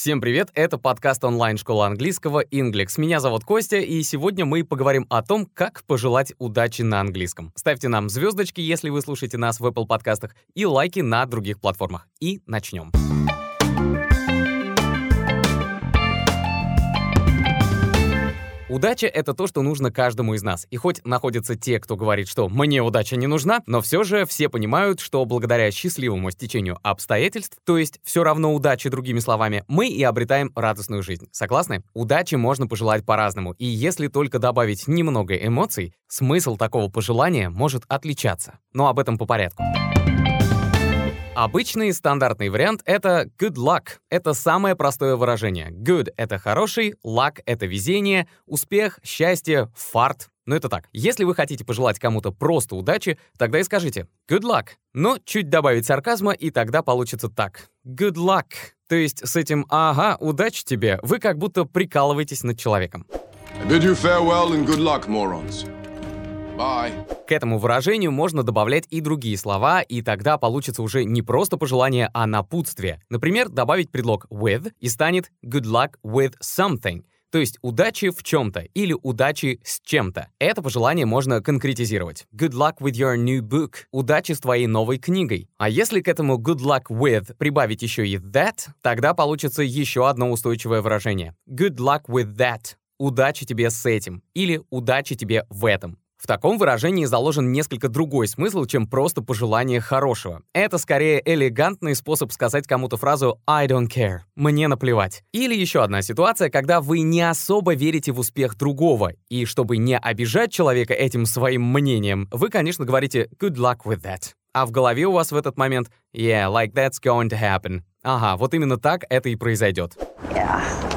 Всем привет, это подкаст онлайн-школы английского Inglex. Меня зовут Костя, и сегодня мы поговорим о том, как пожелать удачи на английском. Ставьте нам звездочки, если вы слушаете нас в Apple подкастах, и лайки на других платформах. И начнем. Удача — это то, что нужно каждому из нас. И хоть находятся те, кто говорит, что «мне удача не нужна», но все же все понимают, что благодаря счастливому стечению обстоятельств, то есть все равно удачи, другими словами, мы и обретаем радостную жизнь. Согласны? Удачи можно пожелать по-разному. И если только добавить немного эмоций, смысл такого пожелания может отличаться. Но об этом по порядку. Обычный стандартный вариант — это good luck. Это самое простое выражение. Good — это хороший, luck — это везение, успех, счастье, фарт. Ну это так. Если вы хотите пожелать кому-то просто удачи, тогда и скажите good luck. Но чуть добавить сарказма, и тогда получится так. Good luck. То есть с этим «ага, удачи тебе» вы как будто прикалываетесь над человеком. I you farewell and good luck, morons. К этому выражению можно добавлять и другие слова, и тогда получится уже не просто пожелание, а напутствие. Например, добавить предлог with и станет good luck with something. То есть удачи в чем-то или удачи с чем-то. Это пожелание можно конкретизировать. Good luck with your new book. Удачи с твоей новой книгой. А если к этому good luck with прибавить еще и that, тогда получится еще одно устойчивое выражение. Good luck with that. Удачи тебе с этим. Или удачи тебе в этом. В таком выражении заложен несколько другой смысл, чем просто пожелание хорошего. Это скорее элегантный способ сказать кому-то фразу «I don't care» — «мне наплевать». Или еще одна ситуация, когда вы не особо верите в успех другого, и чтобы не обижать человека этим своим мнением, вы, конечно, говорите «good luck with that». А в голове у вас в этот момент «yeah, like that's going to happen». Ага, вот именно так это и произойдет. Yeah.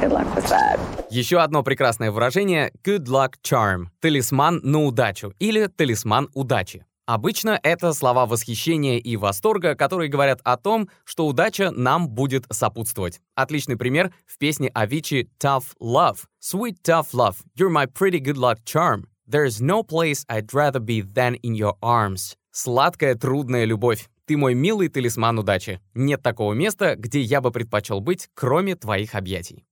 Good luck with that. Еще одно прекрасное выражение «good luck charm» — талисман на удачу или талисман удачи. Обычно это слова восхищения и восторга, которые говорят о том, что удача нам будет сопутствовать. Отличный пример в песне Avicii «Tough Love». «Sweet tough love, you're my pretty good luck charm. There's no place I'd rather be than in your arms». Сладкая, трудная любовь. Ты мой милый талисман удачи. Нет такого места, где я бы предпочел быть, кроме твоих объятий.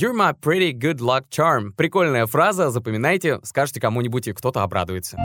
You're my pretty good luck charm. Прикольная фраза, запоминайте, скажете кому-нибудь, и кто-то обрадуется.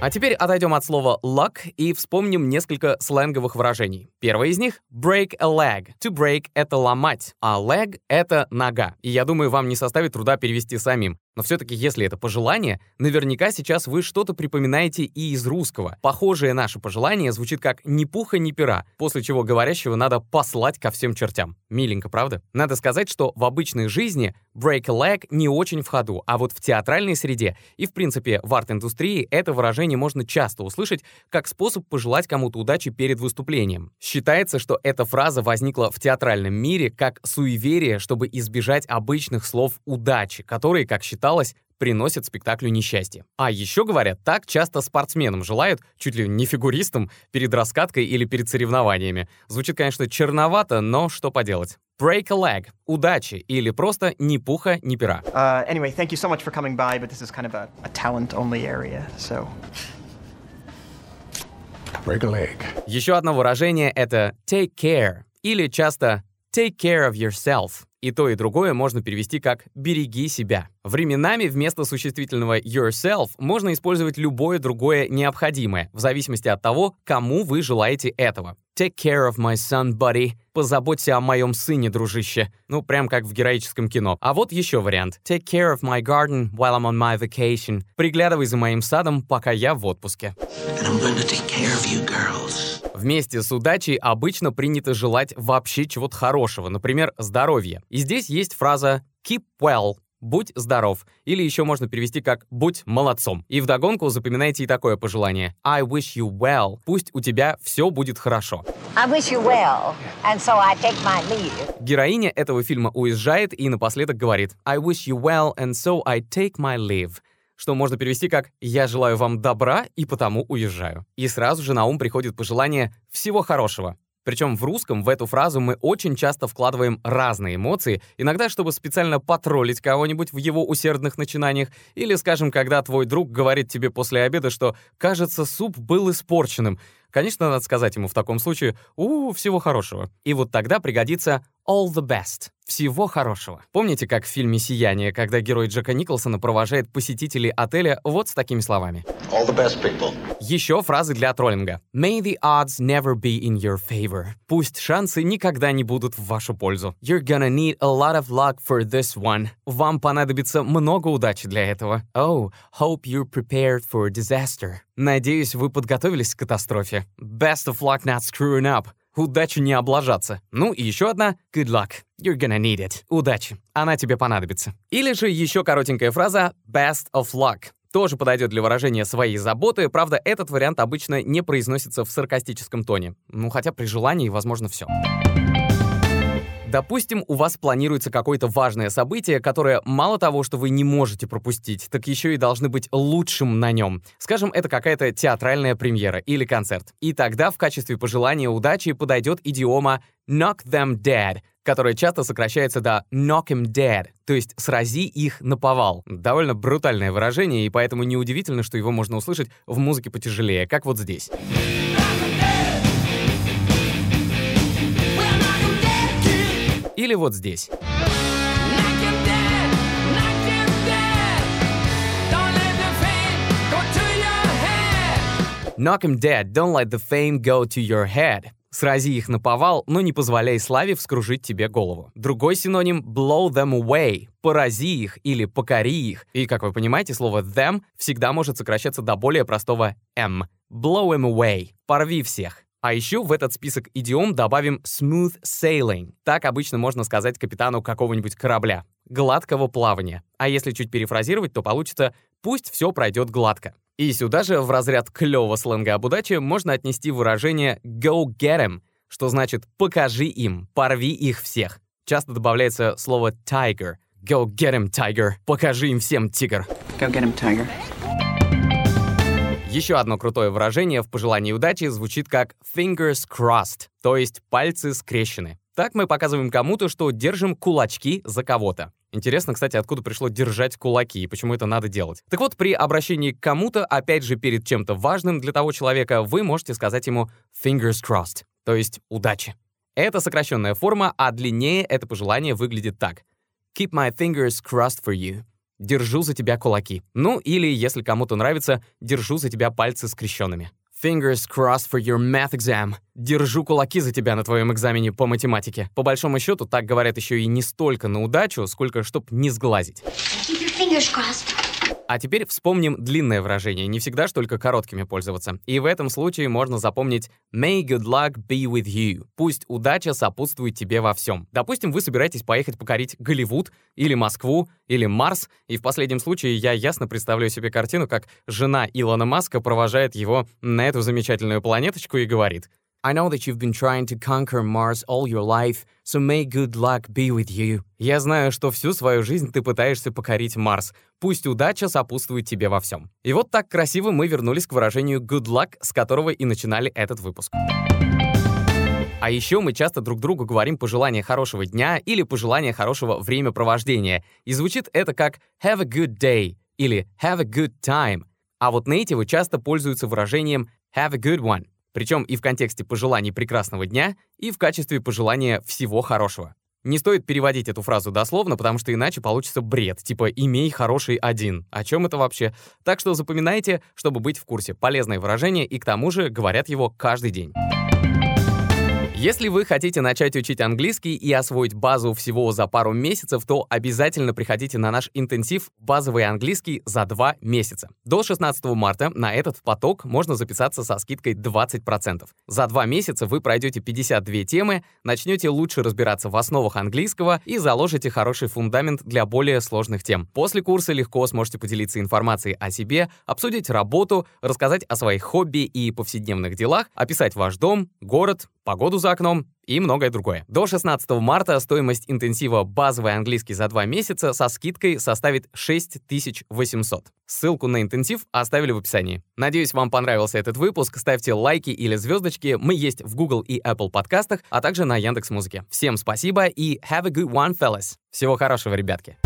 А теперь отойдем от слова luck и вспомним несколько сленговых выражений. Первое из них — break a leg. To break — это ломать, а leg — это нога. И я думаю, вам не составит труда перевести самим. Но все-таки, если это пожелание, наверняка сейчас вы что-то припоминаете и из русского. Похожее наше пожелание звучит как «ни пуха, ни пера», после чего говорящего надо послать ко всем чертям. Миленько, правда? Надо сказать, что в обычной жизни break a leg не очень в ходу, а вот в театральной среде и, в принципе, в арт-индустрии это выражение можно часто услышать как способ пожелать кому-то удачи перед выступлением. Считается, что эта фраза возникла в театральном мире как суеверие, чтобы избежать обычных слов «удачи», которые, как считалось, приносят спектаклю несчастье. А еще говорят, так часто спортсменам желают, чуть ли не фигуристам, перед раскаткой или перед соревнованиями. Звучит, конечно, черновато, но что поделать. Break a leg — удачи или просто ни пуха, ни пера. Uh, anyway, thank you so much for coming by, but this is kind of a, a talent only area, so. Break a leg. Еще одно выражение — это take care или часто take care of yourself. И то, и другое можно перевести как «береги себя». Временами вместо существительного yourself можно использовать любое другое необходимое, в зависимости от того, кому вы желаете этого. Take care of my son, buddy. Позаботься о моем сыне, дружище. Ну, прям как в героическом кино. А вот еще вариант. Take care of my garden while I'm on my vacation. Приглядывай за моим садом, пока я в отпуске. And I'm to take care of you girls. Вместе с удачей обычно принято желать вообще чего-то хорошего, например, здоровья. И здесь есть фраза keep well, «Будь здоров» или еще можно перевести как «Будь молодцом». И вдогонку запоминайте и такое пожелание «I wish you well». Пусть у тебя все будет хорошо. I wish you well, and so I take my leave. Героиня этого фильма уезжает и напоследок говорит «I wish you well, and so I take my leave» что можно перевести как «я желаю вам добра и потому уезжаю». И сразу же на ум приходит пожелание «всего хорошего». Причем в русском в эту фразу мы очень часто вкладываем разные эмоции, иногда чтобы специально потроллить кого-нибудь в его усердных начинаниях, или, скажем, когда твой друг говорит тебе после обеда, что «кажется, суп был испорченным», Конечно, надо сказать ему в таком случае «У, всего хорошего». И вот тогда пригодится all the best. Всего хорошего. Помните, как в фильме «Сияние», когда герой Джека Николсона провожает посетителей отеля вот с такими словами? All the best people. Еще фразы для троллинга. May the odds never be in your favor. Пусть шансы никогда не будут в вашу пользу. You're gonna need a lot of luck for this one. Вам понадобится много удачи для этого. Oh, hope you're prepared for disaster. Надеюсь, вы подготовились к катастрофе. Best of luck not screwing up. Удачи не облажаться. Ну и еще одна good luck. You're gonna need it. Удачи. Она тебе понадобится. Или же еще коротенькая фраза best of luck. Тоже подойдет для выражения своей заботы, правда, этот вариант обычно не произносится в саркастическом тоне. Ну, хотя при желании возможно все. Допустим, у вас планируется какое-то важное событие, которое мало того, что вы не можете пропустить, так еще и должны быть лучшим на нем. Скажем, это какая-то театральная премьера или концерт. И тогда в качестве пожелания удачи подойдет идиома knock them dead, которая часто сокращается до knock him dead, то есть срази их на повал. Довольно брутальное выражение, и поэтому неудивительно, что его можно услышать в музыке потяжелее, как вот здесь. Или вот здесь. Knock him dead, don't let the fame go to your head. Срази их на повал, но не позволяй славе вскружить тебе голову. Другой синоним — blow them away. Порази их или покори их. И, как вы понимаете, слово them всегда может сокращаться до более простого m. Blow him away. Порви всех. А еще в этот список идиом добавим smooth sailing. Так обычно можно сказать капитану какого-нибудь корабля. Гладкого плавания. А если чуть перефразировать, то получится «пусть все пройдет гладко». И сюда же в разряд клёвого сленга об удаче можно отнести выражение «go get 'em», что значит «покажи им, порви их всех». Часто добавляется слово «tiger». «Go get 'em, tiger». «Покажи им всем, тигр». Go get him, tiger. Еще одно крутое выражение в пожелании удачи звучит как fingers crossed, то есть пальцы скрещены. Так мы показываем кому-то, что держим кулачки за кого-то. Интересно, кстати, откуда пришло держать кулаки и почему это надо делать. Так вот, при обращении к кому-то, опять же, перед чем-то важным для того человека, вы можете сказать ему fingers crossed, то есть удачи. Это сокращенная форма, а длиннее это пожелание выглядит так. Keep my fingers crossed for you. Держу за тебя кулаки. Ну, или, если кому-то нравится, держу за тебя пальцы скрещенными. Fingers crossed for your math exam. Держу кулаки за тебя на твоем экзамене по математике. По большому счету, так говорят еще и не столько на удачу, сколько чтоб не сглазить. Keep your fingers crossed. А теперь вспомним длинное выражение, не всегда ж только короткими пользоваться. И в этом случае можно запомнить «May good luck be with you». Пусть удача сопутствует тебе во всем. Допустим, вы собираетесь поехать покорить Голливуд, или Москву, или Марс, и в последнем случае я ясно представляю себе картину, как жена Илона Маска провожает его на эту замечательную планеточку и говорит I know that you've been trying to conquer Mars all your life, so may good luck be with you. Я знаю, что всю свою жизнь ты пытаешься покорить Марс. Пусть удача сопутствует тебе во всем. И вот так красиво мы вернулись к выражению good luck, с которого и начинали этот выпуск. А еще мы часто друг другу говорим пожелание хорошего дня или пожелание хорошего времяпровождения. И звучит это как have a good day или have a good time. А вот нейтивы часто пользуются выражением have a good one. Причем и в контексте пожеланий прекрасного дня, и в качестве пожелания всего хорошего. Не стоит переводить эту фразу дословно, потому что иначе получится бред, типа «имей хороший один». О чем это вообще? Так что запоминайте, чтобы быть в курсе. Полезное выражение, и к тому же говорят его каждый день. Если вы хотите начать учить английский и освоить базу всего за пару месяцев, то обязательно приходите на наш интенсив «Базовый английский за два месяца». До 16 марта на этот поток можно записаться со скидкой 20%. За два месяца вы пройдете 52 темы, начнете лучше разбираться в основах английского и заложите хороший фундамент для более сложных тем. После курса легко сможете поделиться информацией о себе, обсудить работу, рассказать о своих хобби и повседневных делах, описать ваш дом, город, погоду за за окном и многое другое. До 16 марта стоимость интенсива «Базовый английский за два месяца» со скидкой составит 6800. Ссылку на интенсив оставили в описании. Надеюсь, вам понравился этот выпуск. Ставьте лайки или звездочки. Мы есть в Google и Apple подкастах, а также на Яндекс.Музыке. Всем спасибо и have a good one, fellas. Всего хорошего, ребятки.